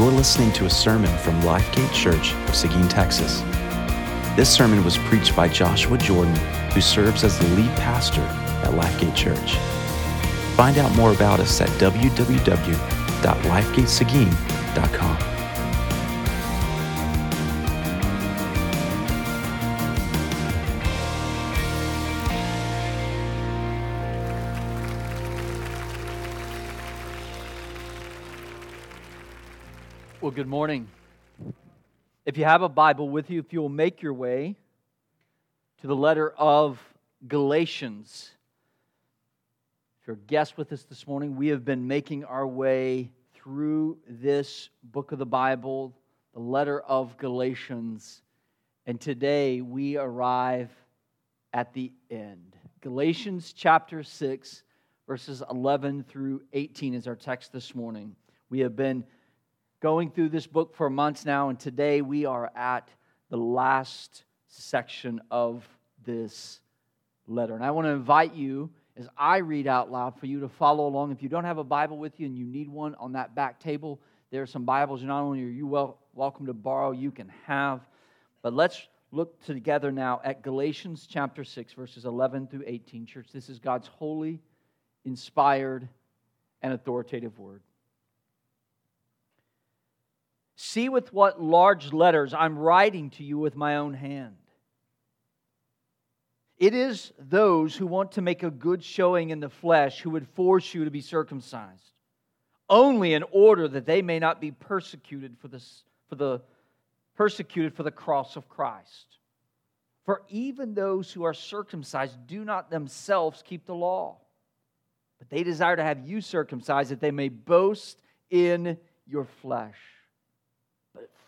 You're listening to a sermon from Lifegate Church of Seguin, Texas. This sermon was preached by Joshua Jordan, who serves as the lead pastor at Lifegate Church. Find out more about us at www.lifegateseguin.com. good morning. If you have a Bible with you, if you'll make your way to the letter of Galatians. If you're a guest with us this morning, we have been making our way through this book of the Bible, the letter of Galatians, and today we arrive at the end. Galatians chapter 6, verses 11 through 18 is our text this morning. We have been going through this book for months now, and today we are at the last section of this letter. And I want to invite you, as I read out loud, for you to follow along. If you don't have a Bible with you and you need one on that back table, there are some Bibles. Not only are you well, welcome to borrow, you can have. But let's look together now at Galatians chapter 6, verses 11 through 18. Church, this is God's holy, inspired, and authoritative word. See with what large letters I'm writing to you with my own hand. It is those who want to make a good showing in the flesh who would force you to be circumcised, only in order that they may not be persecuted for, this, for the persecuted for the cross of Christ. For even those who are circumcised do not themselves keep the law, but they desire to have you circumcised that they may boast in your flesh.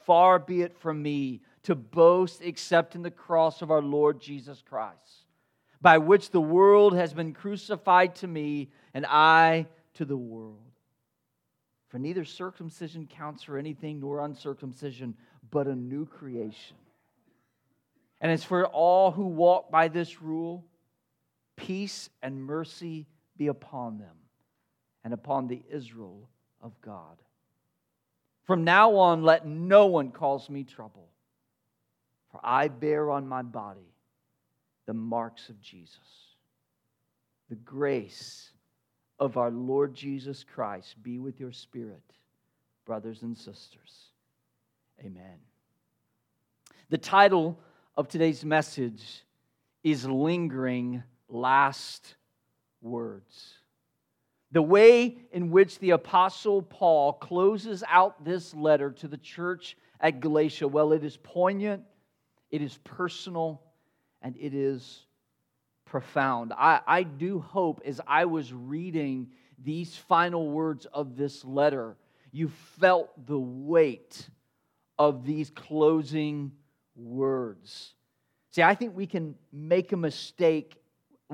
Far be it from me to boast except in the cross of our Lord Jesus Christ, by which the world has been crucified to me and I to the world. For neither circumcision counts for anything nor uncircumcision, but a new creation. And as for all who walk by this rule, peace and mercy be upon them and upon the Israel of God. From now on, let no one cause me trouble, for I bear on my body the marks of Jesus. The grace of our Lord Jesus Christ be with your spirit, brothers and sisters. Amen. The title of today's message is Lingering Last Words. The way in which the Apostle Paul closes out this letter to the church at Galatia, well, it is poignant, it is personal, and it is profound. I, I do hope as I was reading these final words of this letter, you felt the weight of these closing words. See, I think we can make a mistake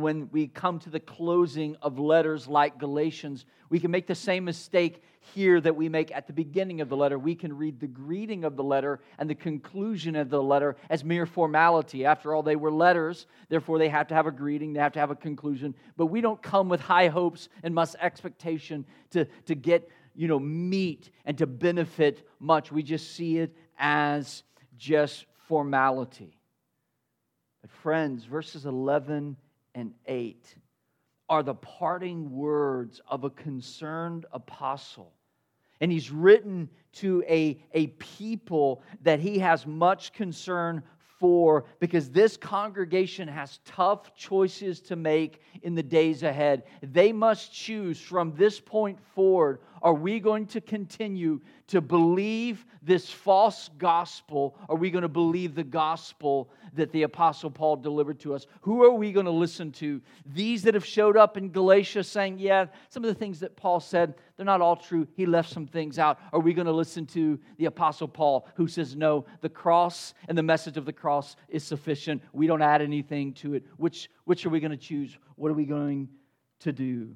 when we come to the closing of letters like Galatians, we can make the same mistake here that we make at the beginning of the letter. We can read the greeting of the letter and the conclusion of the letter as mere formality. After all, they were letters, therefore, they have to have a greeting, they have to have a conclusion. But we don't come with high hopes and much expectation to, to get you know, meat and to benefit much. We just see it as just formality. But, friends, verses 11 and 8 are the parting words of a concerned apostle. And he's written to a, a people that he has much concern for because this congregation has tough choices to make in the days ahead. They must choose from this point forward are we going to continue to believe this false gospel? Are we going to believe the gospel that the Apostle Paul delivered to us? Who are we going to listen to? These that have showed up in Galatia saying, yeah, some of the things that Paul said, they're not all true. He left some things out. Are we going to listen to the Apostle Paul who says, no, the cross and the message of the cross is sufficient. We don't add anything to it. Which, which are we going to choose? What are we going to do?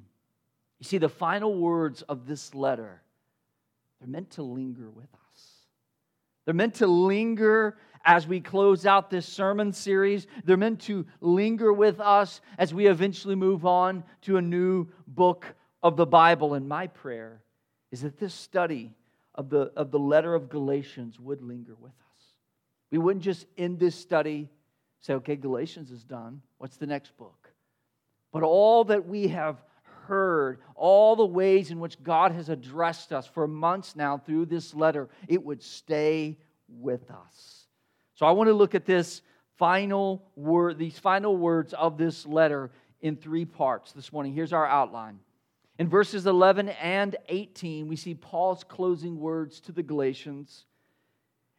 You see, the final words of this letter, they're meant to linger with us. They're meant to linger as we close out this sermon series. They're meant to linger with us as we eventually move on to a new book of the Bible. And my prayer is that this study of the, of the letter of Galatians would linger with us. We wouldn't just end this study, say, okay, Galatians is done. What's the next book? But all that we have heard, all the ways in which God has addressed us for months now through this letter, it would stay with us. So I want to look at this final word, these final words of this letter in three parts this morning. Here's our outline. In verses 11 and 18, we see Paul's closing words to the Galatians.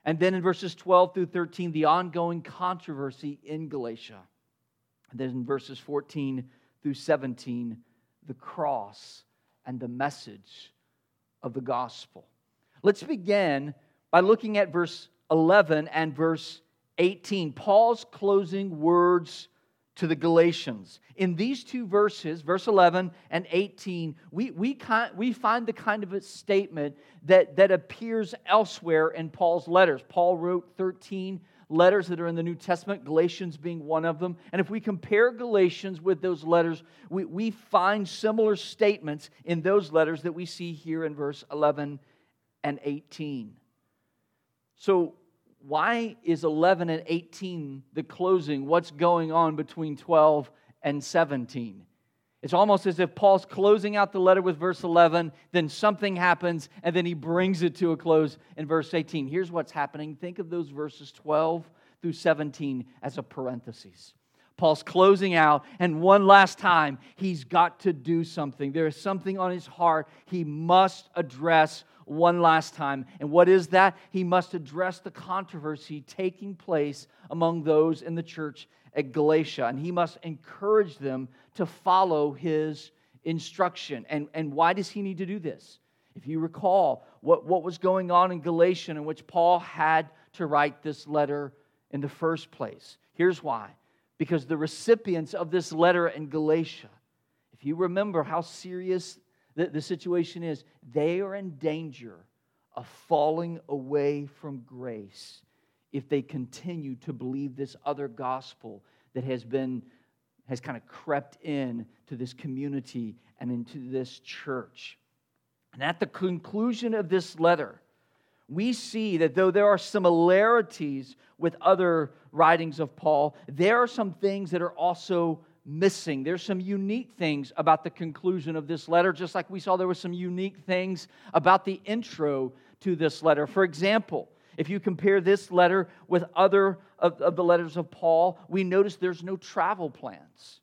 And then in verses 12 through 13, the ongoing controversy in Galatia. And then in verses 14 through 17, the cross and the message of the gospel. Let's begin by looking at verse 11 and verse 18. Paul's closing words to the Galatians. In these two verses, verse 11 and 18, we, we, kind, we find the kind of a statement that, that appears elsewhere in Paul's letters. Paul wrote 13 letters that are in the New Testament, Galatians being one of them. And if we compare Galatians with those letters, we, we find similar statements in those letters that we see here in verse 11 and 18. So, why is 11 and 18 the closing? What's going on between 12 and 17? It's almost as if Paul's closing out the letter with verse 11, then something happens, and then he brings it to a close in verse 18. Here's what's happening. Think of those verses 12 through 17 as a parenthesis. Paul's closing out, and one last time, he's got to do something. There is something on his heart he must address one last time. And what is that? He must address the controversy taking place among those in the church at Galatia, and he must encourage them to follow his instruction. And, and why does he need to do this? If you recall what, what was going on in Galatia in which Paul had to write this letter in the first place. Here's why because the recipients of this letter in Galatia, if you remember how serious the, the situation is, they are in danger of falling away from grace if they continue to believe this other gospel that has been has kind of crept in to this community and into this church. And at the conclusion of this letter, we see that though there are similarities with other writings of Paul, there are some things that are also missing. There's some unique things about the conclusion of this letter, just like we saw there were some unique things about the intro to this letter. For example, if you compare this letter with other of, of the letters of Paul, we notice there's no travel plans.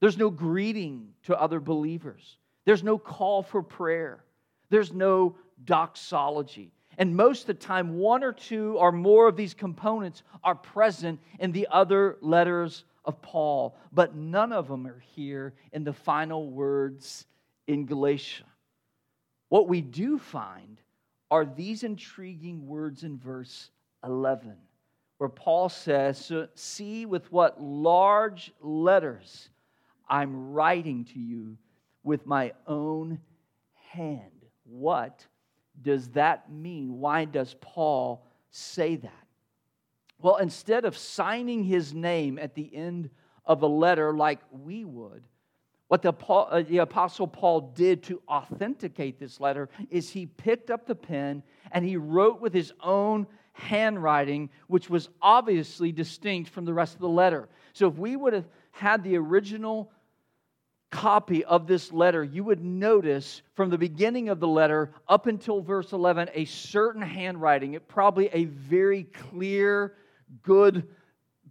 There's no greeting to other believers. There's no call for prayer. There's no doxology. And most of the time, one or two or more of these components are present in the other letters of Paul, but none of them are here in the final words in Galatia. What we do find are these intriguing words in verse 11, where Paul says, See with what large letters I'm writing to you with my own hand. What does that mean? Why does Paul say that? Well, instead of signing his name at the end of a letter like we would, what the, Paul, uh, the Apostle Paul did to authenticate this letter is he picked up the pen and he wrote with his own handwriting, which was obviously distinct from the rest of the letter. So if we would have had the original copy of this letter, you would notice from the beginning of the letter up until verse 11 a certain handwriting, it probably a very clear, good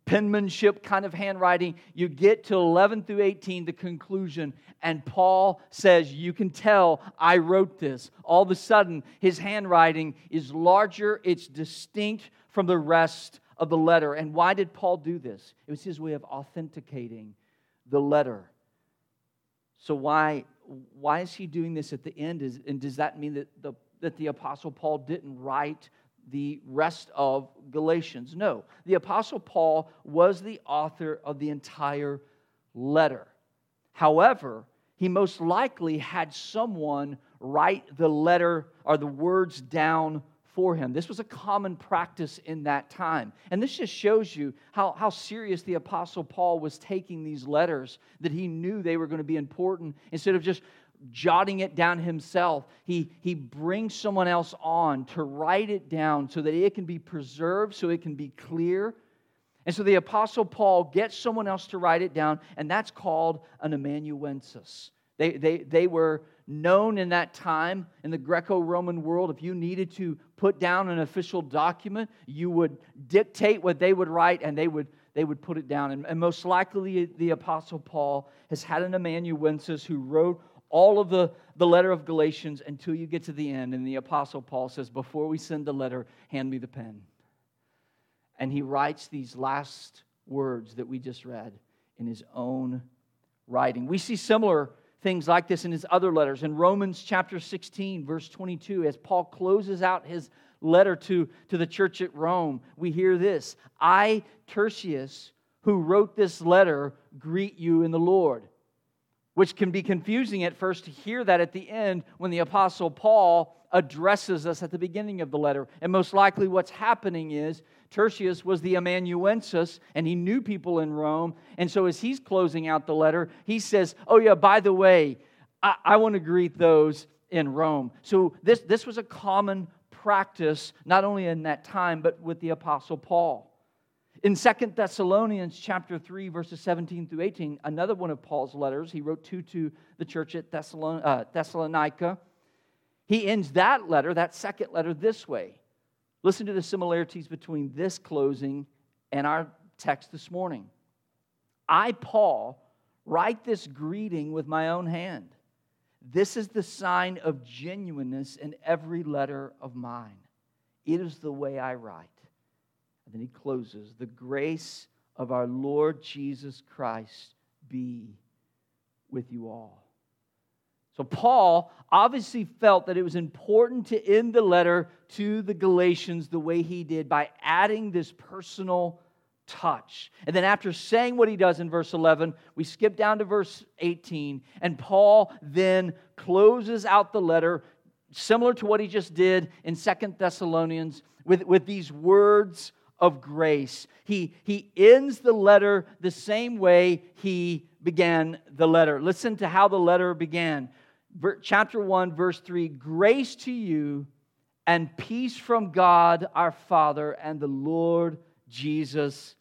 penmanship kind of handwriting. You get to 11 through 18, the conclusion, and Paul says, You can tell I wrote this. All of a sudden, his handwriting is larger, it's distinct from the rest of the letter. And why did Paul do this? It was his way of authenticating the letter. So, why, why is he doing this at the end? Is, and does that mean that the, that the Apostle Paul didn't write the rest of Galatians. No, the Apostle Paul was the author of the entire letter. However, he most likely had someone write the letter or the words down for him. This was a common practice in that time. And this just shows you how, how serious the Apostle Paul was taking these letters, that he knew they were going to be important. Instead of just jotting it down himself. He, he brings someone else on to write it down so that it can be preserved, so it can be clear. And so the Apostle Paul gets someone else to write it down, and that's called an amanuensis. They, they, they were known in that time in the Greco Roman world. If you needed to put down an official document, you would dictate what they would write, and they would they would put it down. And, most likely, the Apostle Paul has had an amanuensis who wrote all of the, the letter of Galatians until you get to the end. And the Apostle Paul says, Before we send the letter, hand me the pen. And he writes these last words that we just read in his own writing. We see similar things like this in his other letters. In Romans chapter 16, verse 22, as Paul closes out his letter to, to the church at Rome, we hear this I, Tertius, who wrote this letter, greet you in the Lord which can be confusing at first to hear that at the end when the Apostle Paul addresses us at the beginning of the letter. And most likely, what's happening is Tertius was the amanuensis, and he knew people in Rome. And so, as he's closing out the letter, he says, Oh, yeah, by the way, I, I want to greet those in Rome. So, this, this was a common practice, not only in that time, but with the Apostle Paul. In Second Thessalonians chapter 3, verses 17 through 18, another one of Paul's letters, he wrote two to the church at uh, Thessalonica. He ends that letter, that second letter, this way. Listen to the similarities between this closing and our text this morning. I, Paul, write this greeting with my own hand. This is the sign of genuineness in every letter of mine. It is the way I write. And then he closes The grace of our Lord Jesus Christ be with you all. So, Paul obviously felt that it was important to end the letter to the Galatians the way he did by adding this personal touch. And then, after saying what he does in verse 11, we skip down to verse 18, and Paul then closes out the letter, similar to what he just did in Second Thessalonians, with, with these words of grace. He, he ends the letter the same way he began the letter. Listen to how the letter began. Chapter 1, verse 3 Grace to you and peace from God our Father and the Lord Jesus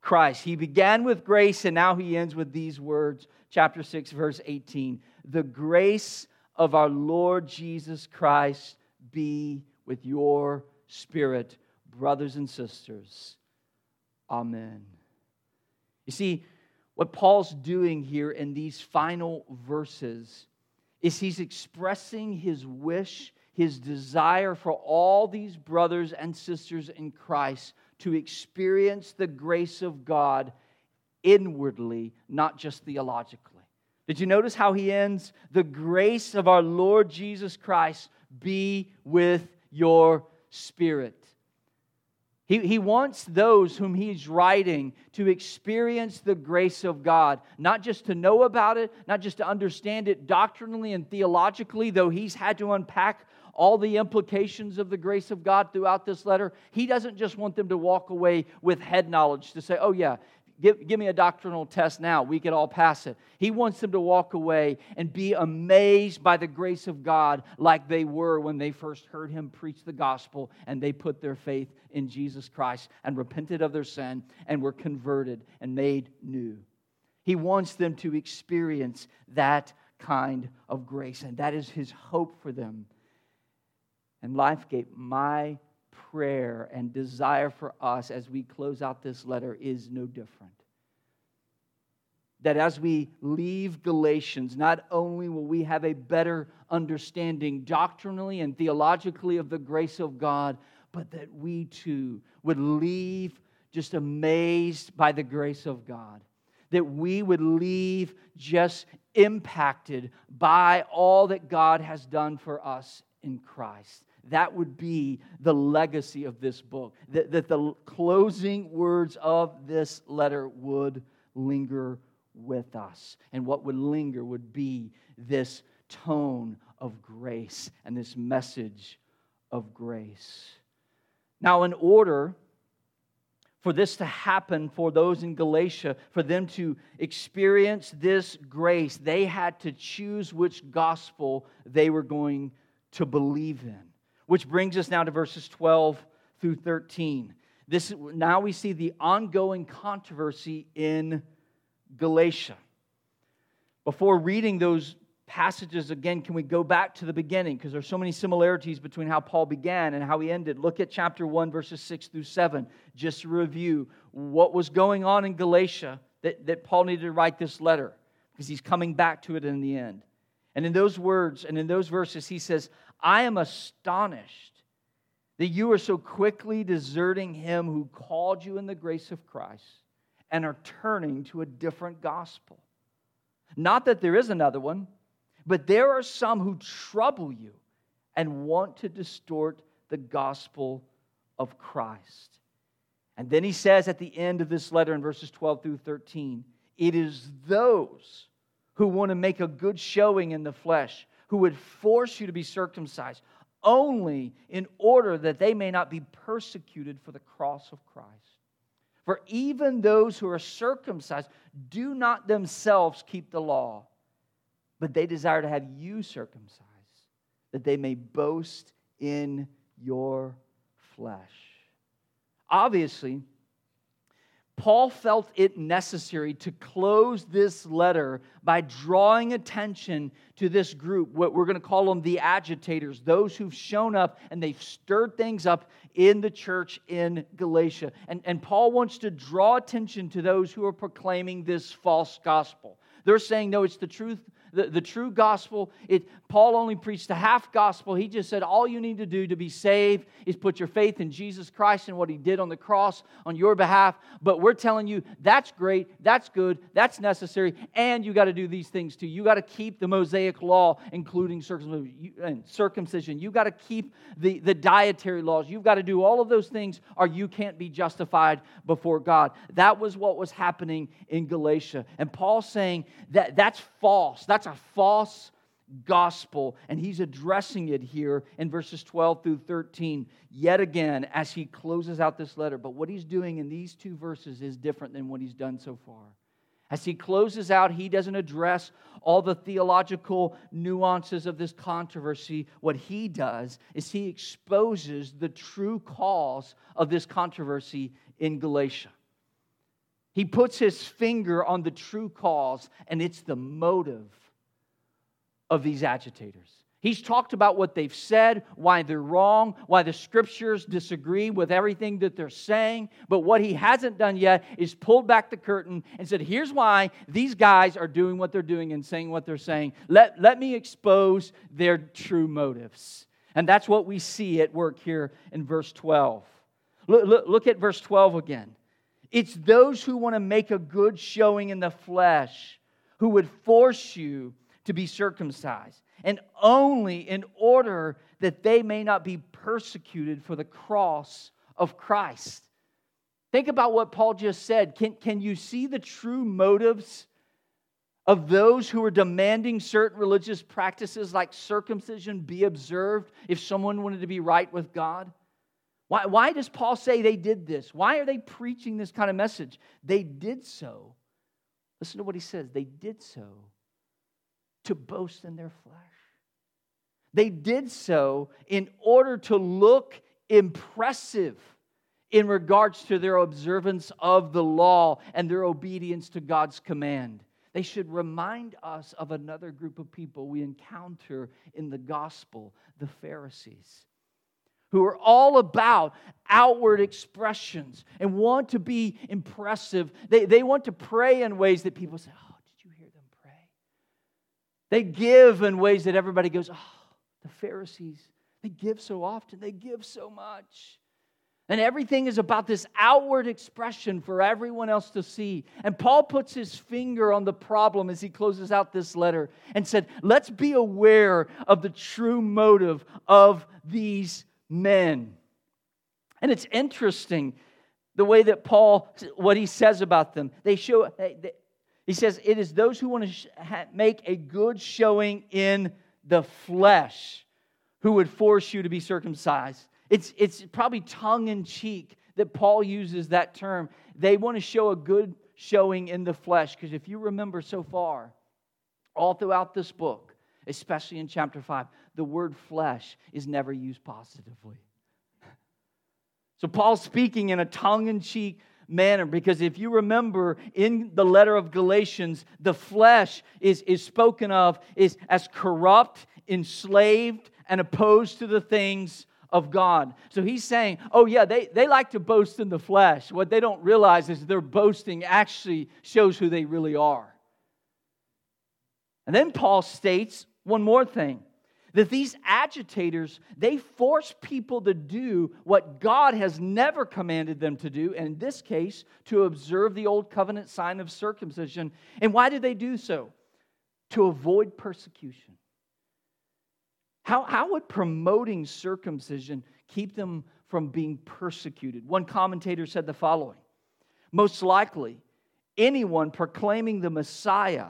Christ. He began with grace and now he ends with these words. Chapter 6, verse 18 The grace of our Lord Jesus Christ be with your spirit brothers and sisters. Amen. You see, what Paul's doing here in these final verses is he's expressing his wish, his desire for all these brothers and sisters in Christ to experience the grace of God inwardly, not just theologically. Did you notice how he ends? The grace of our Lord Jesus Christ be with your spirit. He, he wants those whom he's writing to experience the grace of God, not just to know about it, not just to understand it doctrinally and theologically, though he's had to unpack all the implications of the grace of God throughout this letter. He doesn't just want them to walk away with head knowledge to say, oh, yeah, Give, give me a doctrinal test now. We could all pass it. He wants them to walk away and be amazed by the grace of God like they were when they first heard him preach the gospel and they put their faith in Jesus Christ and repented of their sin and were converted and made new. He wants them to experience that kind of grace, and that is his hope for them. And LifeGate, my prayer and desire for us as we close out this letter is no different. That as we leave Galatians, not only will we have a better understanding doctrinally and theologically of the grace of God, but that we too would leave just amazed by the grace of God. That we would leave just impacted by all that God has done for us in Christ that would be the legacy of this book. That, that the closing words of this letter would linger with us. And what would linger would be this tone of grace and this message of grace. Now, in order for this to happen for those in Galatia, for them to experience this grace, they had to choose which gospel they were going to believe in. Which brings us now to verses 12 through 13. This, now we see the ongoing controversy in Galatia. Before reading those passages again, can we go back to the beginning? Because there's so many similarities between how Paul began and how he ended. Look at chapter 1, verses 6 through 7. Just to review what was going on in Galatia that, that Paul needed to write this letter because he's coming back to it in the end. And in those words and in those verses, he says, I am astonished that you are so quickly deserting him who called you in the grace of Christ and are turning to a different gospel. Not that there is another one but there are some who trouble you and want to distort the gospel of Christ. And then he says at the end of this letter in verses 12 through 13, it is those who want to make a good showing in the flesh, who would force you to be circumcised, only in order that they may not be persecuted for the cross of Christ. For even those who are circumcised do not themselves keep the law but they desire to have you circumcised, that they may boast in your flesh. Obviously, Paul felt it necessary to close this letter by drawing attention to this group, what we're going to call them the agitators, those who've shown up and they've stirred things up in the church in Galatia. And, and Paul wants to draw attention to those who are proclaiming this false gospel. They're saying, no, it's the truth the, the true gospel. It, Paul only preached a half gospel. He just said all you need to do to be saved is put your faith in Jesus Christ and what he did on the cross on your behalf. But we're telling you that's great, that's good, that's necessary, and you got to do these things too. You got to keep the Mosaic law, including circumcision. You got to keep the, the dietary laws. You've got to do all of those things, or you can't be justified before God. That was what was happening in Galatia. And Paul's saying that that's false. That's that's a false gospel, and he's addressing it here in verses 12 through 13 yet again as he closes out this letter. But what he's doing in these two verses is different than what he's done so far. As he closes out, he doesn't address all the theological nuances of this controversy. What he does is he exposes the true cause of this controversy in Galatia. He puts his finger on the true cause, and it's the motive of these agitators. He's talked about what they've said, why they're wrong, why the scriptures disagree with everything that they're saying. But what he hasn't done yet is pulled back the curtain and said, Here's why these guys are doing what they're doing and saying what they're saying. Let, let me expose their true motives. And that's what we see at work here in verse 12. Look, look, look at verse 12 again. It's those who want to make a good showing in the flesh who would force you to be circumcised, and only in order that they may not be persecuted for the cross of Christ. Think about what Paul just said. Can, can you see the true motives of those who are demanding certain religious practices like circumcision be observed if someone wanted to be right with God? Why, why does Paul say they did this? Why are they preaching this kind of message? They did so. Listen to what he says. They did so to boast in their flesh. They did so in order to look impressive in regards to their observance of the law and their obedience to God's command. They should remind us of another group of people we encounter in the gospel, the Pharisees, who are all about outward expressions and want to be impressive. They, they want to pray in ways that people say, oh, they give in ways that everybody goes, oh, the Pharisees, they give so often, they give so much. And everything is about this outward expression for everyone else to see. And Paul puts his finger on the problem as he closes out this letter and said, Let's be aware of the true motive of these men. And it's interesting the way that Paul, what he says about them. They show, he says, It is those who want to make a good showing in the flesh who would force you to be circumcised. It's, it's probably tongue in cheek that Paul uses that term. They want to show a good showing in the flesh. Because if you remember so far, all throughout this book, especially in chapter 5, the word flesh is never used positively. So Paul's speaking in a tongue in cheek manner because if you remember in the letter of Galatians, the flesh is, is spoken of is as corrupt, enslaved, and opposed to the things of God. So he's saying, oh, yeah, they, they like to boast in the flesh. What they don't realize is their boasting actually shows who they really are. And then Paul states one more thing that these agitators they force people to do what god has never commanded them to do and in this case to observe the old covenant sign of circumcision. And why did they do so? To avoid persecution. How, how would promoting circumcision keep them from being persecuted? One commentator said the following. Most likely, anyone proclaiming the Messiah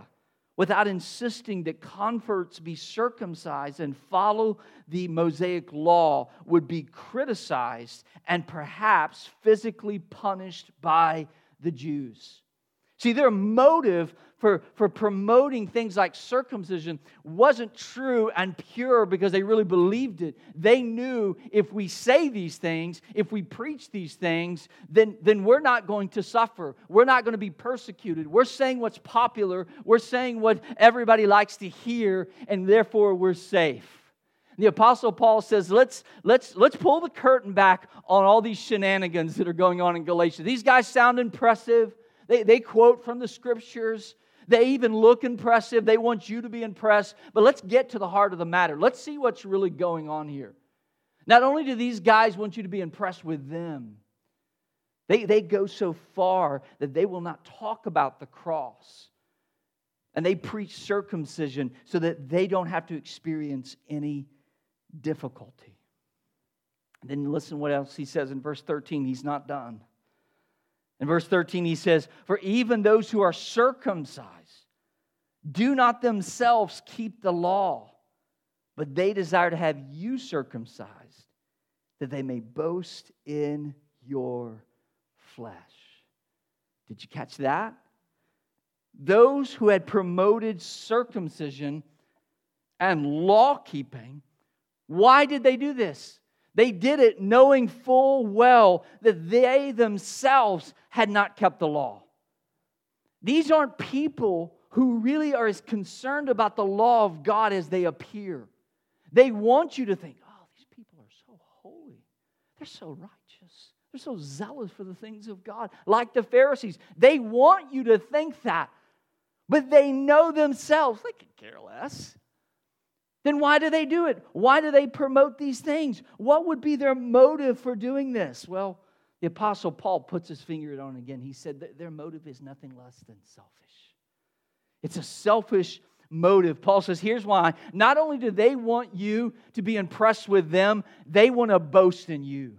without insisting that converts be circumcised and follow the Mosaic law would be criticized and perhaps physically punished by the Jews. See, their motive for, for promoting things like circumcision wasn't true and pure because they really believed it. They knew if we say these things, if we preach these things, then, then we're not going to suffer. We're not going to be persecuted. We're saying what's popular, we're saying what everybody likes to hear, and therefore we're safe. The apostle Paul says, let's, let's, let's pull the curtain back on all these shenanigans that are going on in Galatia. These guys sound impressive. They, they quote from the scriptures. They even look impressive. They want you to be impressed. But let's get to the heart of the matter. Let's see what's really going on here. Not only do these guys want you to be impressed with them, they, they go so far that they will not talk about the cross. And they preach circumcision so that they don't have to experience any difficulty. then listen what else he says in verse 13. He's not done. In verse 13, he says, For even those who are circumcised do not themselves keep the law, but they desire to have you circumcised, that they may boast in your flesh. Did you catch that? Those who had promoted circumcision and law keeping, why did they do this? They did it knowing full well that they themselves had not kept the law. These aren't people who really are as concerned about the law of God as they appear. They want you to think, oh, these people are so holy. They're so righteous. They're so zealous for the things of God, like the Pharisees. They want you to think that, but they know themselves. They could care less. Then why do they do it? Why do they promote these things? What would be their motive for doing this? Well, the Apostle Paul puts his finger on again. He said that their motive is nothing less than selfish. It's a selfish motive. Paul says, here's why. Not only do they want you to be impressed with them, they want to boast in you.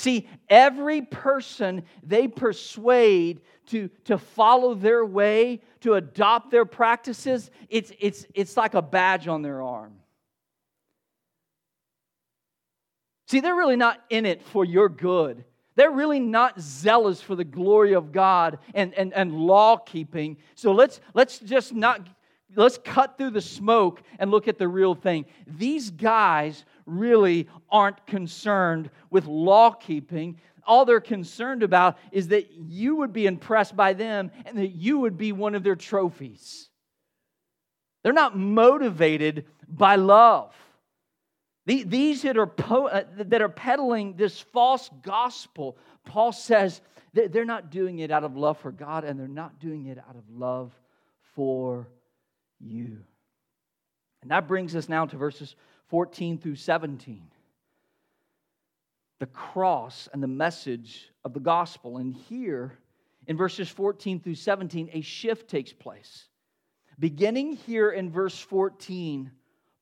See, every person they persuade to, to follow their way, to adopt their practices, it's, it's, it's like a badge on their arm. See, they're really not in it for your good. They're really not zealous for the glory of God and, and, and law keeping. So let's, let's just not, let's cut through the smoke and look at the real thing. These guys really aren't concerned with law keeping. All they're concerned about is that you would be impressed by them and that you would be one of their trophies. They're not motivated by love. These that are, uh, that are peddling this false gospel, Paul says they're not doing it out of love for God and they're not doing it out of love for you. And that brings us now to verses 14 through 17. The cross and the message of the gospel. And here, in verses 14 through 17, a shift takes place. Beginning here in verse 14,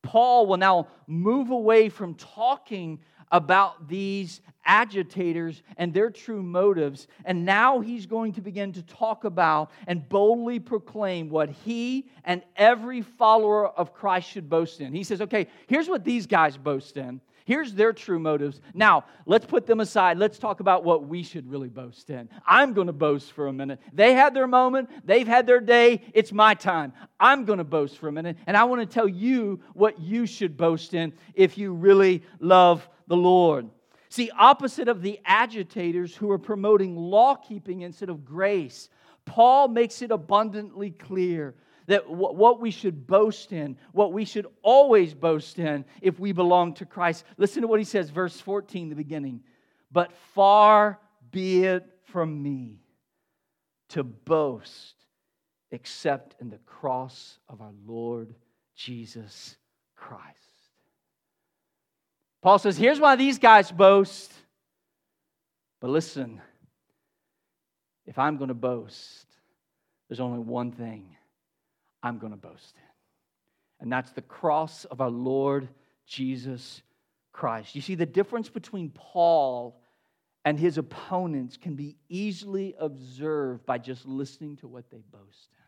Paul will now move away from talking about these agitators and their true motives. And now he's going to begin to talk about and boldly proclaim what he and every follower of Christ should boast in. He says, okay, here's what these guys boast in. Here's their true motives. Now, let's put them aside. Let's talk about what we should really boast in. I'm going to boast for a minute. They had their moment, they've had their day. It's my time. I'm going to boast for a minute, and I want to tell you what you should boast in if you really love the Lord. See, opposite of the agitators who are promoting law keeping instead of grace, Paul makes it abundantly clear that what we should boast in, what we should always boast in if we belong to Christ. Listen to what he says, verse 14, the beginning. But far be it from me to boast except in the cross of our Lord Jesus Christ. Paul says, here's why these guys boast. But listen, if I'm going to boast, there's only one thing I'm going to boast in. And that's the cross of our Lord Jesus Christ. You see, the difference between Paul and his opponents can be easily observed by just listening to what they boast in.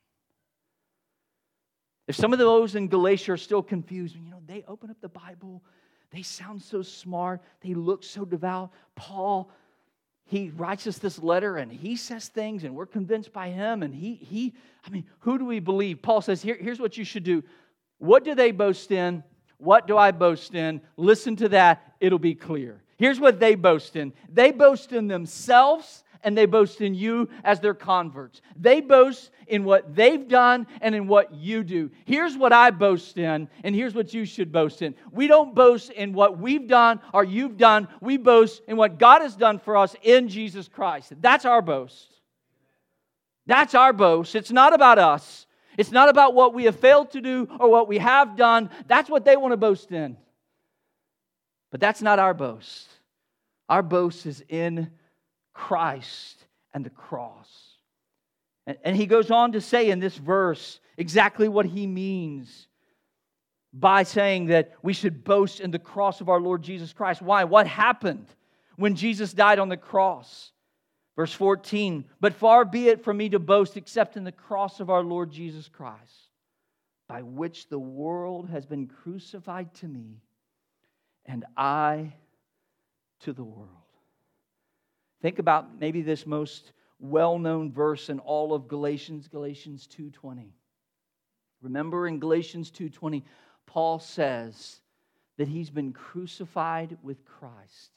If some of those in Galatia are still confused, you know, they open up the Bible, they sound so smart, they look so devout. Paul, he writes us this letter and he says things and we're convinced by him and he he i mean who do we believe? Paul says Here, here's what you should do. What do they boast in? What do i boast in? Listen to that. It'll be clear. Here's what they boast in. They boast in themselves and they boast in you as their converts. They boast in what they've done and in what you do. Here's what I boast in, and here's what you should boast in. We don't boast in what we've done or you've done, we boast in what God has done for us in Jesus Christ. That's our boast. That's our boast. It's not about us. It's not about what we have failed to do or what we have done. That's what they want to boast in. But that's not our boast. Our boast is in Christ and the cross. And, he goes on to say in this verse exactly what he means by saying that we should boast in the cross of our Lord Jesus Christ. Why? What happened when Jesus died on the cross? Verse 14, but far be it from me to boast except in the cross of our Lord Jesus Christ, by which the world has been crucified to me, and I to the world. Think about maybe this most well-known verse in all of Galatians, Galatians 2:20. Remember in Galatians 2:20, Paul says that he's been crucified with Christ.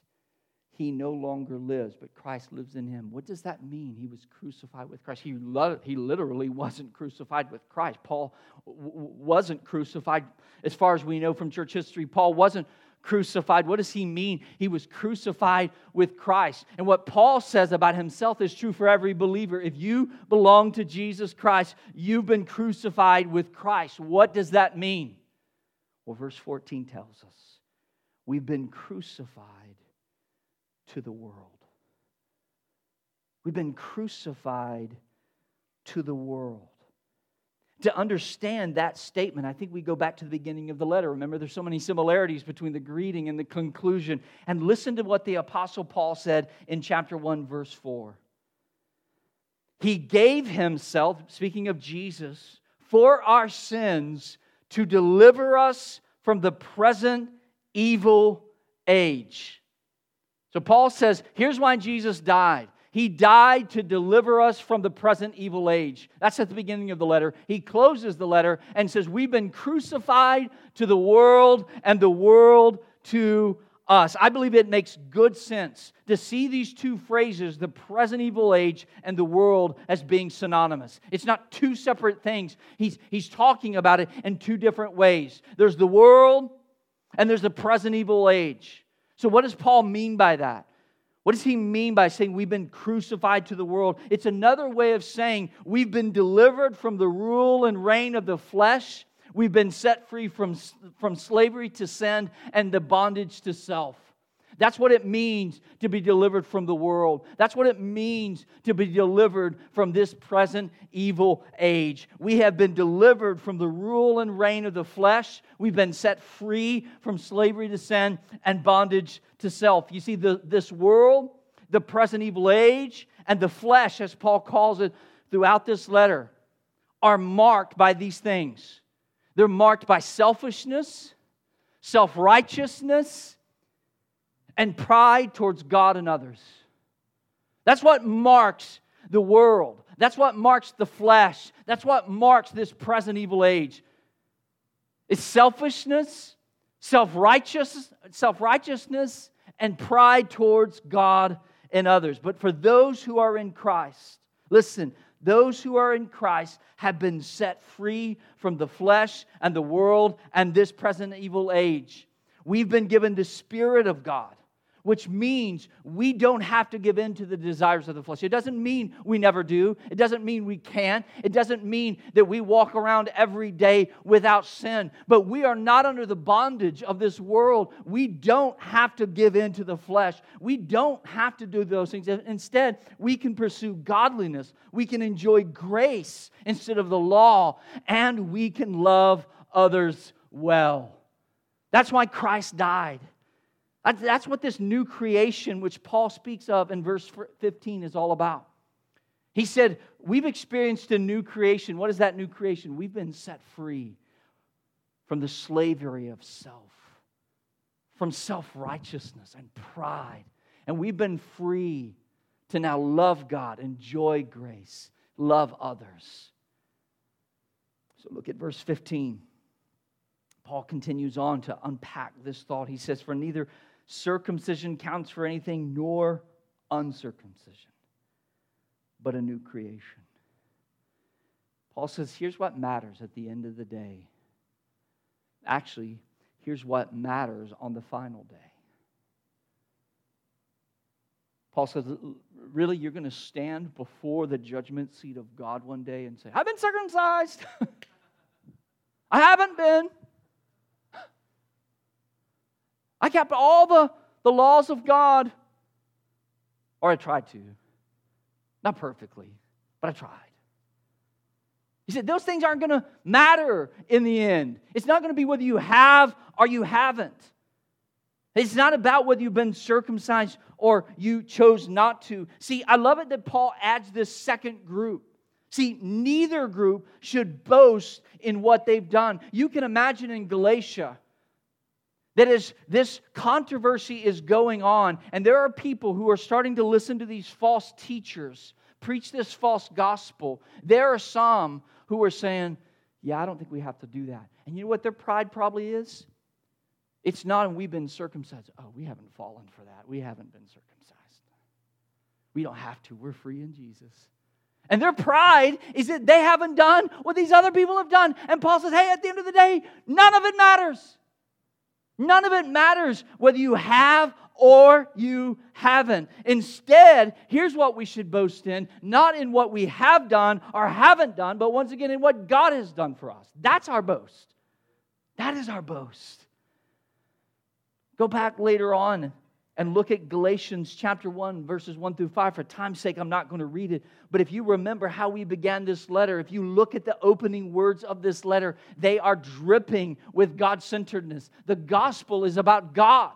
He no longer lives, but Christ lives in him. What does that mean? He was crucified with Christ. He, lo- he literally wasn't crucified with Christ. Paul w- wasn't crucified, as far as we know from church history. Paul wasn't crucified. What does he mean? He was crucified with Christ. And what Paul says about himself is true for every believer. If you belong to Jesus Christ, you've been crucified with Christ. What does that mean? Well, verse 14 tells us we've been crucified to the world. We've been crucified to the world to understand that statement, I think we go back to the beginning of the letter. Remember, there's so many similarities between the greeting and the conclusion. And listen to what the Apostle Paul said in chapter 1, verse 4. He gave himself, speaking of Jesus, for our sins to deliver us from the present evil age. So Paul says, here's why Jesus died. He died to deliver us from the present evil age. That's at the beginning of the letter. He closes the letter and says, We've been crucified to the world and the world to us. I believe it makes good sense to see these two phrases, the present evil age and the world, as being synonymous. It's not two separate things. He's, he's talking about it in two different ways there's the world and there's the present evil age. So, what does Paul mean by that? What does he mean by saying we've been crucified to the world? It's another way of saying we've been delivered from the rule and reign of the flesh. We've been set free from, from slavery to sin and the bondage to self. That's what it means to be delivered from the world. That's what it means to be delivered from this present evil age. We have been delivered from the rule and reign of the flesh. We've been set free from slavery to sin and bondage to self. You see, the, this world, the present evil age, and the flesh, as Paul calls it throughout this letter, are marked by these things. They're marked by selfishness, self righteousness, and pride towards God and others. That's what marks the world. That's what marks the flesh. That's what marks this present evil age. It's selfishness, self-righteous, self-righteousness, and pride towards God and others. But for those who are in Christ, listen, those who are in Christ have been set free from the flesh and the world and this present evil age. We've been given the Spirit of God which means we don't have to give in to the desires of the flesh. It doesn't mean we never do. It doesn't mean we can't. It doesn't mean that we walk around every day without sin. But we are not under the bondage of this world. We don't have to give in to the flesh. We don't have to do those things. Instead, we can pursue godliness. We can enjoy grace instead of the law. And we can love others well. That's why Christ died. That's what this new creation, which Paul speaks of in verse 15, is all about. He said, We've experienced a new creation. What is that new creation? We've been set free from the slavery of self, from self righteousness and pride. And we've been free to now love God, enjoy grace, love others. So look at verse 15. Paul continues on to unpack this thought. He says, For neither circumcision counts for anything, nor uncircumcision, but a new creation. Paul says, here's what matters at the end of the day. Actually, here's what matters on the final day. Paul says, really, you're going to stand before the judgment seat of God one day and say, I've been circumcised. I haven't been. I kept all the, the laws of God, or I tried to. Not perfectly, but I tried. He said, Those things aren't going to matter in the end. It's not going to be whether you have or you haven't. It's not about whether you've been circumcised or you chose not to. See, I love it that Paul adds this second group. See, neither group should boast in what they've done. You can imagine in Galatia, that as this controversy is going on, and there are people who are starting to listen to these false teachers preach this false gospel, there are some who are saying, Yeah, I don't think we have to do that. And you know what their pride probably is? It's not, and we've been circumcised. Oh, we haven't fallen for that. We haven't been circumcised. We don't have to. We're free in Jesus. And their pride is that they haven't done what these other people have done. And Paul says, hey, at the end of the day, none of it matters. None of it matters whether you have or you haven't. Instead, here's what we should boast in not in what we have done or haven't done, but once again in what God has done for us. That's our boast. That is our boast. Go back later on and look at Galatians chapter 1, verses 1 through 5. For time's sake, I'm not going to read it. But if you remember how we began this letter, if you look at the opening words of this letter, they are dripping with God centeredness. The gospel is about God.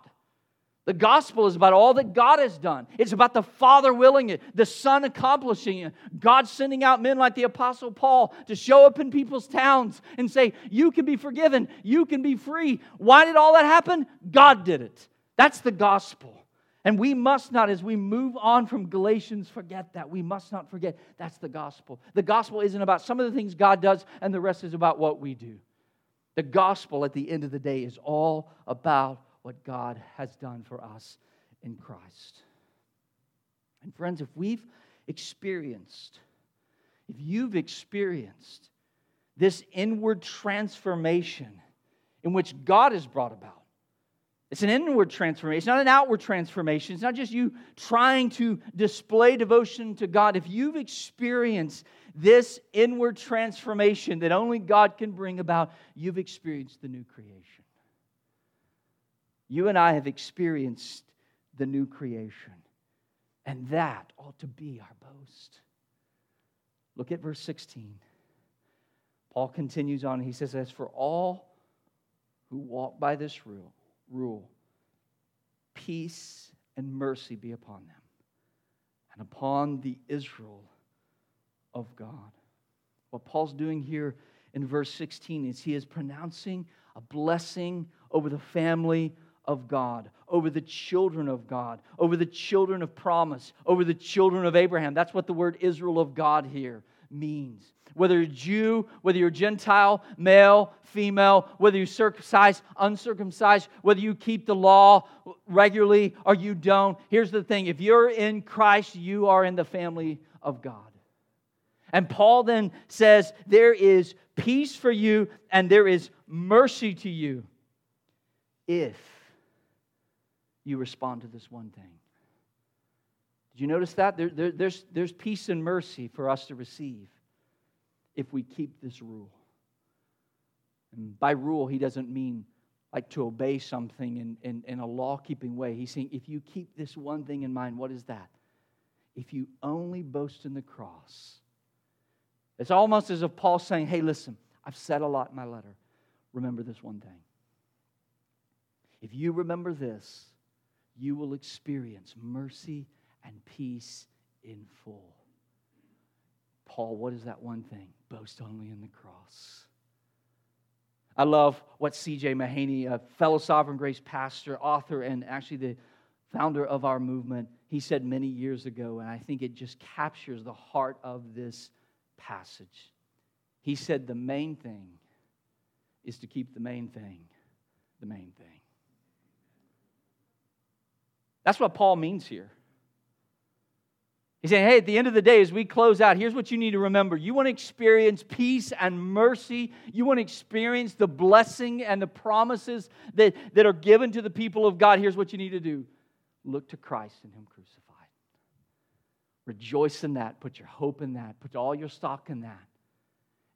The gospel is about all that God has done. It's about the Father willing it, the Son accomplishing it, God sending out men like the Apostle Paul to show up in people's towns and say, You can be forgiven, you can be free. Why did all that happen? God did it. That's the gospel. And we must not, as we move on from Galatians, forget that. We must not forget that's the gospel. The gospel isn't about some of the things God does, and the rest is about what we do. The gospel at the end of the day is all about what God has done for us in Christ. And friends, if we've experienced, if you've experienced this inward transformation in which God has brought about, it's an inward transformation, not an outward transformation. It's not just you trying to display devotion to God. If you've experienced this inward transformation that only God can bring about, you've experienced the new creation. You and I have experienced the new creation. And that ought to be our boast. Look at verse 16. Paul continues on. He says, As for all who walk by this rule, rule peace and mercy be upon them and upon the Israel of God. What Paul's doing here in verse 16 is he is pronouncing a blessing over the family of God, over the children of God, over the children of promise, over the children of Abraham. That's what the word Israel of God here means. Whether you're Jew, whether you're Gentile, male, female, whether you're circumcised, uncircumcised, whether you keep the law regularly or you don't, here's the thing if you're in Christ, you are in the family of God. And Paul then says, There is peace for you and there is mercy to you if you respond to this one thing. Did you notice that? There, there, there's, there's peace and mercy for us to receive if we keep this rule. And by rule, he doesn't mean like to obey something in, in, in a law keeping way. He's saying, if you keep this one thing in mind, what is that? If you only boast in the cross, it's almost as if Paul's saying, hey, listen, I've said a lot in my letter. Remember this one thing. If you remember this, you will experience mercy and peace in full. Paul, what is that one thing? Boast only in the cross. I love what C.J. Mahaney, a fellow Sovereign Grace pastor, author, and actually the founder of our movement, he said many years ago, and I think it just captures the heart of this passage. He said, The main thing is to keep the main thing the main thing. That's what Paul means here. He's saying, hey, at the end of the day, as we close out, here's what you need to remember. You want to experience peace and mercy. You want to experience the blessing and the promises that, that are given to the people of God. Here's what you need to do look to Christ and Him crucified. Rejoice in that. Put your hope in that. Put all your stock in that.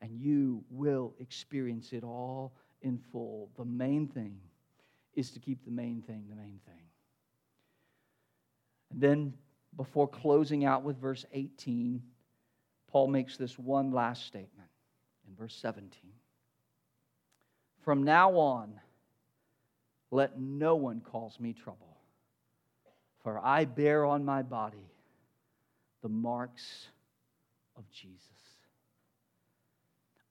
And you will experience it all in full. The main thing is to keep the main thing the main thing. And then, before closing out with verse 18, Paul makes this one last statement in verse 17. From now on, let no one cause me trouble, for I bear on my body the marks of Jesus.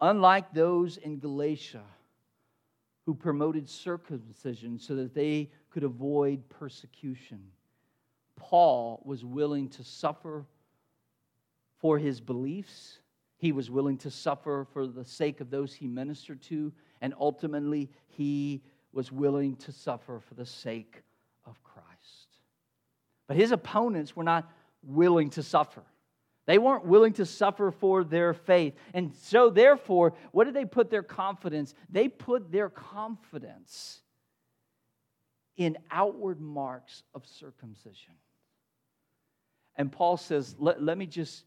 Unlike those in Galatia who promoted circumcision so that they could avoid persecution Paul was willing to suffer for his beliefs. He was willing to suffer for the sake of those he ministered to. And ultimately, he was willing to suffer for the sake of Christ. But his opponents were not willing to suffer. They weren't willing to suffer for their faith. And so, therefore, what did they put their confidence? They put their confidence in outward marks of circumcision. And Paul says, let, let me just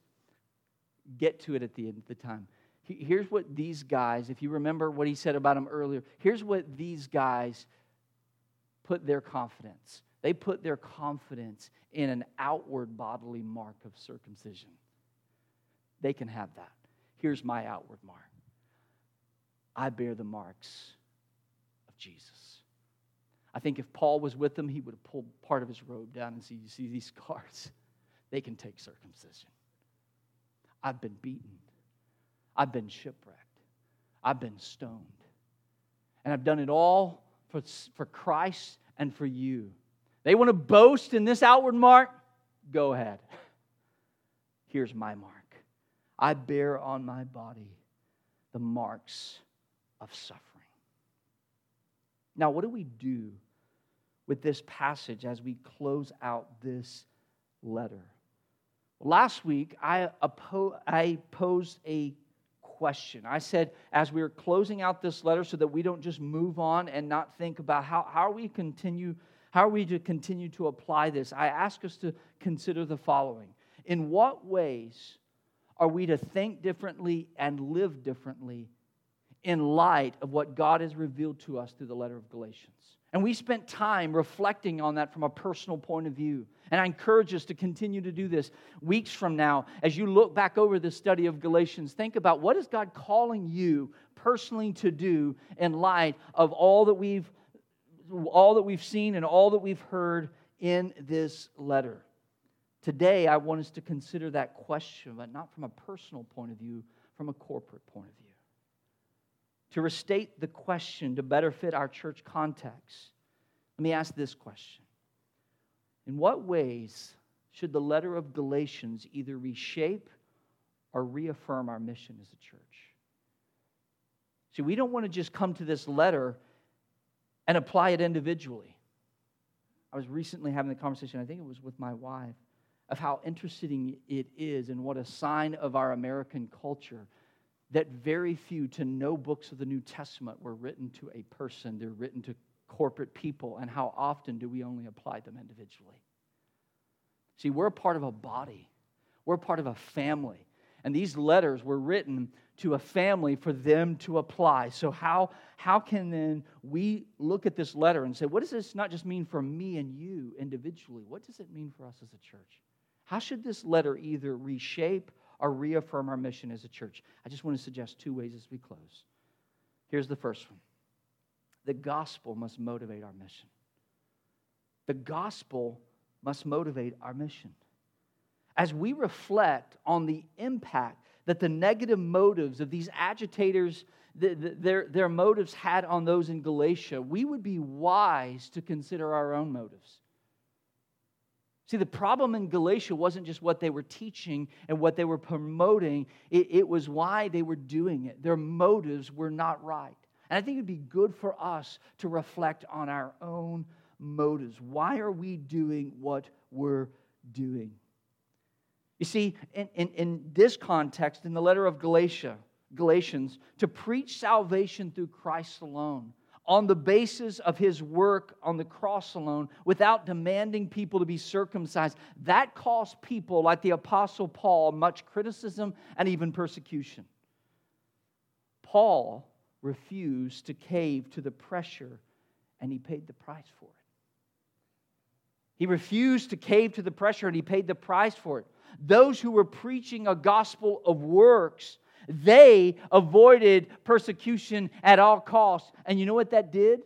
get to it at the end of the time. Here's what these guys, if you remember what he said about them earlier, here's what these guys put their confidence. They put their confidence in an outward bodily mark of circumcision. They can have that. Here's my outward mark I bear the marks of Jesus. I think if Paul was with them, he would have pulled part of his robe down and see, you see these scars they can take circumcision. I've been beaten. I've been shipwrecked. I've been stoned. And I've done it all for, for Christ and for you. They want to boast in this outward mark? Go ahead. Here's my mark. I bear on my body the marks of suffering. Now, what do we do with this passage as we close out this letter? Last week, I, oppo- I posed a question. I said, as we are closing out this letter, so that we don't just move on and not think about how, how we continue, how are we to continue to apply this, I ask us to consider the following. In what ways are we to think differently and live differently in light of what God has revealed to us through the letter of Galatians. And we spent time reflecting on that from a personal point of view. And I encourage us to continue to do this weeks from now. As you look back over the study of Galatians, think about what is God calling you personally to do in light of all that we've all that we've seen and all that we've heard in this letter. Today, I want us to consider that question, but not from a personal point of view, from a corporate point of view. To restate the question to better fit our church context, let me ask this question In what ways should the letter of Galatians either reshape or reaffirm our mission as a church? See, we don't want to just come to this letter and apply it individually. I was recently having a conversation, I think it was with my wife, of how interesting it is and what a sign of our American culture that very few to no books of the New Testament were written to a person, they're written to corporate people, and how often do we only apply them individually? See, we're part of a body, we're part of a family. And these letters were written to a family for them to apply. So, how, how can then we look at this letter and say, what does this not just mean for me and you individually? What does it mean for us as a church? How should this letter either reshape or reaffirm our mission as a church? I just want to suggest two ways as we close. Here's the first one the gospel must motivate our mission. The gospel must motivate our mission. As we reflect on the impact that the negative motives of these agitators, the, the, their, their motives had on those in Galatia, we would be wise to consider our own motives. See, the problem in Galatia wasn't just what they were teaching and what they were promoting, it, it, was why they were doing it. Their motives were not right. And I think it'd be good for us to reflect on our own motives. Why are we doing what we're doing? You see, in, in, in this context, in the letter of Galatia, Galatians, to preach salvation through Christ alone, on the basis of his work on the cross alone, without demanding people to be circumcised, that cost people like the Apostle Paul much criticism and even persecution. Paul refused to cave to the pressure, and he paid the price for it. He refused to cave to the pressure, and he paid the price for it those who were preaching a gospel of works, they avoided persecution at all costs. And you know what that did?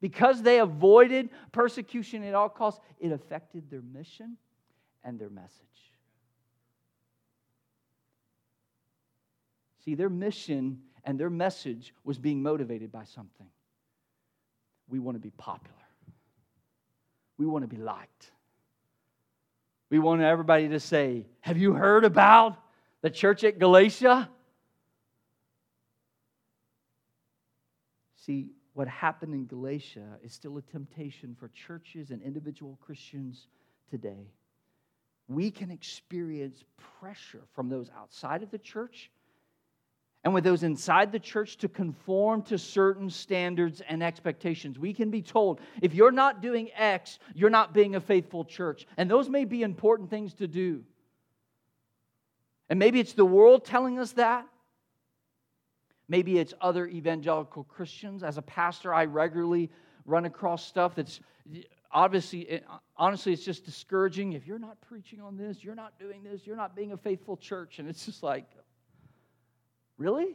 Because they avoided persecution at all costs, it affected their mission and their message. See, their mission and their message was being motivated by something. We want to be popular, we want to be liked. We want everybody to say, Have you heard about the church at Galatia? See, what happened in Galatia is still a temptation for churches and individual Christians today. We can experience pressure from those outside of the church and with those inside the church to conform to certain standards and expectations. We can be told if you're not doing X, you're not being a faithful church. And those may be important things to do. And maybe it's the world telling us that. Maybe it's other evangelical Christians. As a pastor, I regularly run across stuff that's obviously, eh, honestly, it's just discouraging. If you're not preaching on this, you're not doing this, you're not being a faithful church. And it's just like, Really?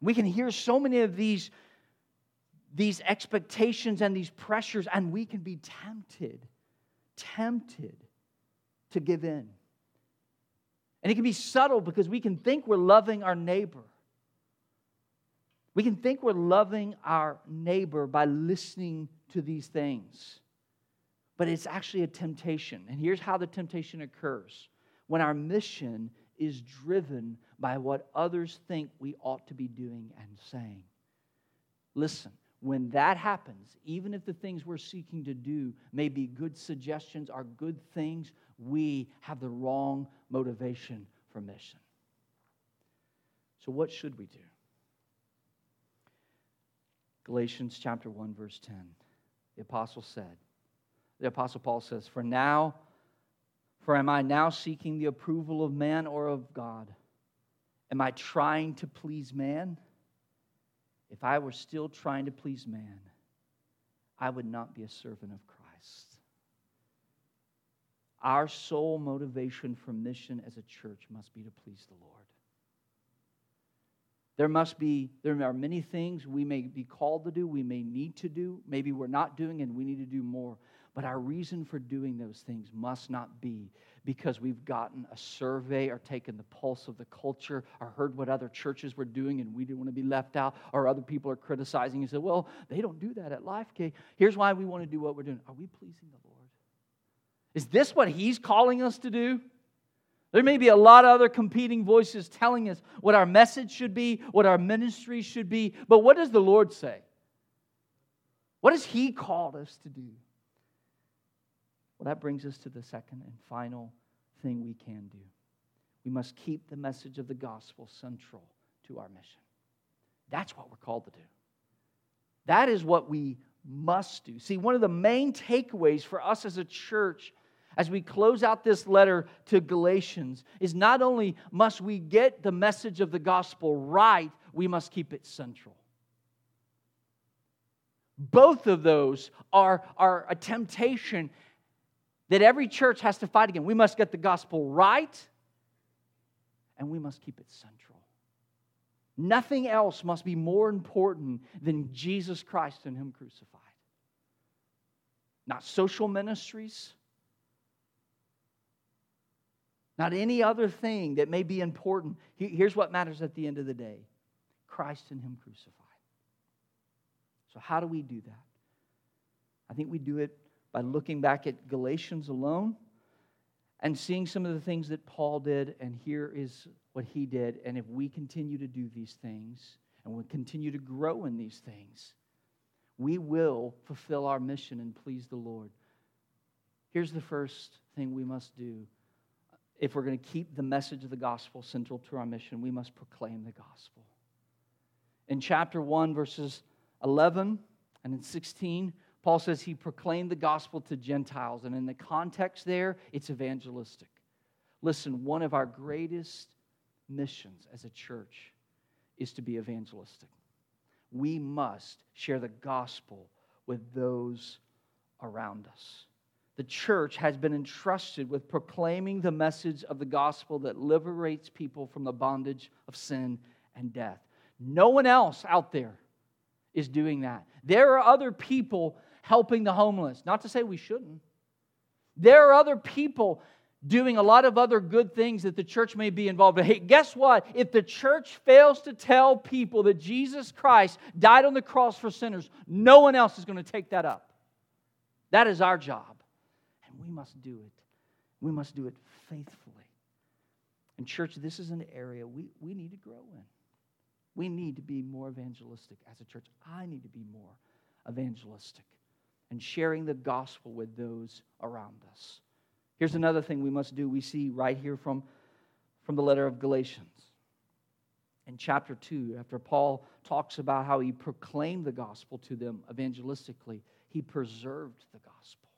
We can hear so many of these, these expectations and these pressures, and we can be tempted, tempted to give in. And it can be subtle because we can think we're loving our neighbor. We can think we're loving our neighbor by listening to these things. But it's actually a temptation. And here's how the temptation occurs when our mission is driven by what others think we ought to be doing and saying. Listen, when that happens, even if the things we're seeking to do may be good suggestions, are good things, we have the wrong motivation for mission. So, what should we do? Galatians chapter 1, verse 10. The apostle said, the apostle Paul says, For now, for am I now seeking the approval of man or of God? Am I trying to please man? If I were still trying to please man, I would not be a servant of Christ. Our sole motivation for mission as a church must be to please the Lord. There must be, there are many things we may be called to do, we may need to do, maybe we're not doing, and we need to do more. But our reason for doing those things must not be because we've gotten a survey or taken the pulse of the culture or heard what other churches were doing and we didn't want to be left out or other people are criticizing and say, well, they don't do that at LifeK. Here's why we want to do what we're doing. Are we pleasing the Lord? Is this what He's calling us to do? There may be a lot of other competing voices telling us what our message should be, what our ministry should be, but what does the Lord say? What has He called us to do? Well, that brings us to the second and final thing we can do. We must keep the message of the gospel central to our mission. That's what we're called to do. That is what we must do. See, one of the main takeaways for us as a church as we close out this letter to Galatians is not only must we get the message of the gospel right, we must keep it central. Both of those are, are a temptation that every church has to fight against. We must get the gospel right, and we must keep it central. Nothing else must be more important than Jesus Christ and Him crucified. Not social ministries, not any other thing that may be important. Here's what matters at the end of the day Christ and Him crucified. So, how do we do that? I think we do it by looking back at Galatians alone and seeing some of the things that Paul did, and here is what he did. And if we continue to do these things and we continue to grow in these things, we will fulfill our mission and please the Lord. Here's the first thing we must do. If we're going to keep the message of the gospel central to our mission, we must proclaim the gospel. In chapter 1, verses 11 and in 16, Paul says he proclaimed the gospel to Gentiles, and in the context there, it's evangelistic. Listen, one of our greatest missions as a church is to be evangelistic. We must share the gospel with those around us. The church has been entrusted with proclaiming the message of the gospel that liberates people from the bondage of sin and death. No one else out there is doing that. There are other people helping the homeless. Not to say we shouldn't. There are other people doing a lot of other good things that the church may be involved in. Hey, guess what? If the church fails to tell people that Jesus Christ died on the cross for sinners, no one else is going to take that up. That is our job. We must do it. We must do it faithfully. And, church, this is an area we, we need to grow in. We need to be more evangelistic as a church. I need to be more evangelistic and sharing the gospel with those around us. Here's another thing we must do. We see right here from, from the letter of Galatians. In chapter 2, after Paul talks about how he proclaimed the gospel to them evangelistically, he preserved the gospel.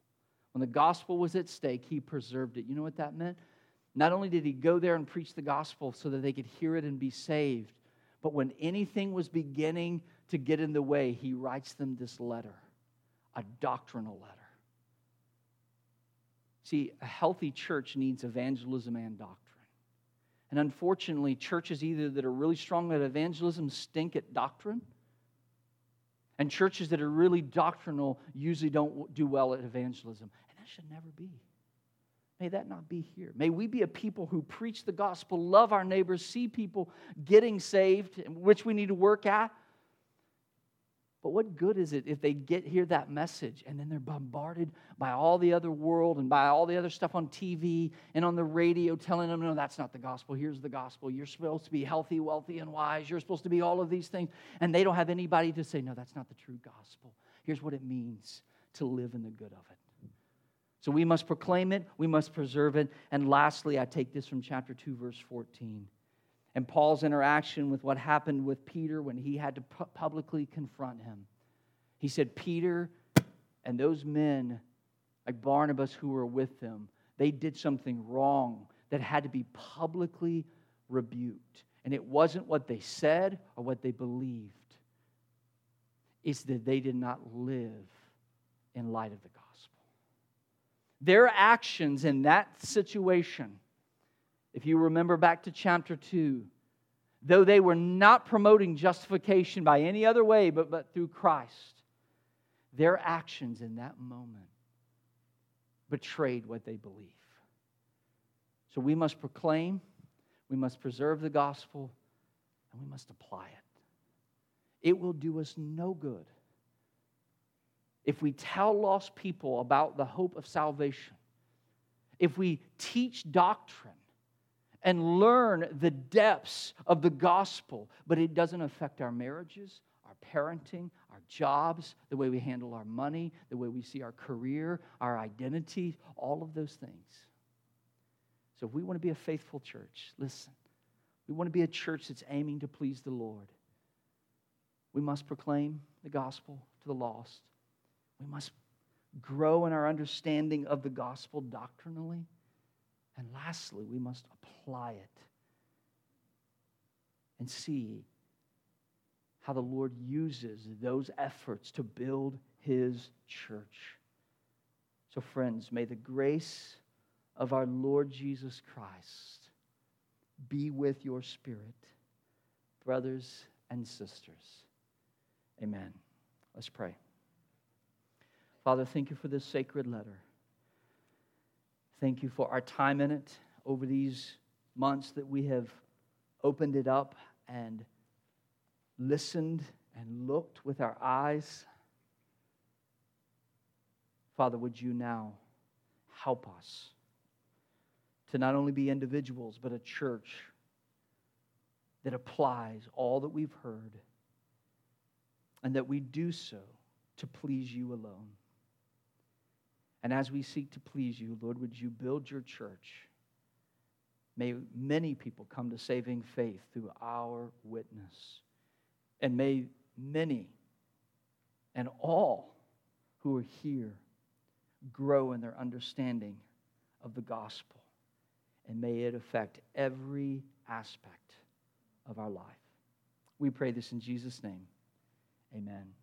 When the gospel was at stake, he preserved it. You know what that meant? Not only did he go there and preach the gospel so that they could hear it and be saved, but when anything was beginning to get in the way, he writes them this letter a doctrinal letter. See, a healthy church needs evangelism and doctrine. And unfortunately, churches either that are really strong at evangelism stink at doctrine, and churches that are really doctrinal usually don't do well at evangelism. And that should never be. May that not be here. May we be a people who preach the gospel, love our neighbors, see people getting saved, which we need to work at, but what good is it if they get here that message and then they're bombarded by all the other world and by all the other stuff on TV and on the radio telling them, no, that's not the gospel. Here's the gospel. You're supposed to be healthy, wealthy, and wise. You're supposed to be all of these things. And they don't have anybody to say, no, that's not the true gospel. Here's what it means to live in the good of it. So we must proclaim it, we must preserve it. And lastly, I take this from chapter 2, verse 14 and Paul's interaction with what happened with Peter when he had to pu- publicly confront him. He said, Peter and those men, like Barnabas who were with them, they did something wrong that had to be publicly rebuked. And it wasn't what they said or what they believed, it's that they did not live in light of the gospel. Their actions in that situation, if you remember back to chapter 2, though they were not promoting justification by any other way but, but through Christ, their actions in that moment betrayed what they believe. So we must proclaim, we must preserve the gospel, and we must apply it. It will do us no good if we tell lost people about the hope of salvation, if we teach doctrine and learn the depths of the gospel, but it doesn't affect our marriages, our parenting, our jobs, the way we handle our money, the way we see our career, our identity, all of those things. So, if we want to be a faithful church, listen, we want to be a church that's aiming to please the Lord. We must proclaim the gospel to the lost. We must grow in our understanding of the gospel doctrinally. And lastly, we must apply it and see how the Lord uses those efforts to build his church. So, friends, may the grace of our Lord Jesus Christ be with your spirit, brothers and sisters. Amen. Let's pray. Father, thank you for this sacred letter. Thank you for our time in it over these months that we have opened it up and listened and looked with our eyes. Father, would you now help us to not only be individuals, but a church that applies all that we've heard and that we do so to please you alone. And as we seek to please you, Lord, would you build your church? May many people come to saving faith through our witness. And may many and all who are here grow in their understanding of the gospel. And may it affect every aspect of our life. We pray this in Jesus' name. Amen.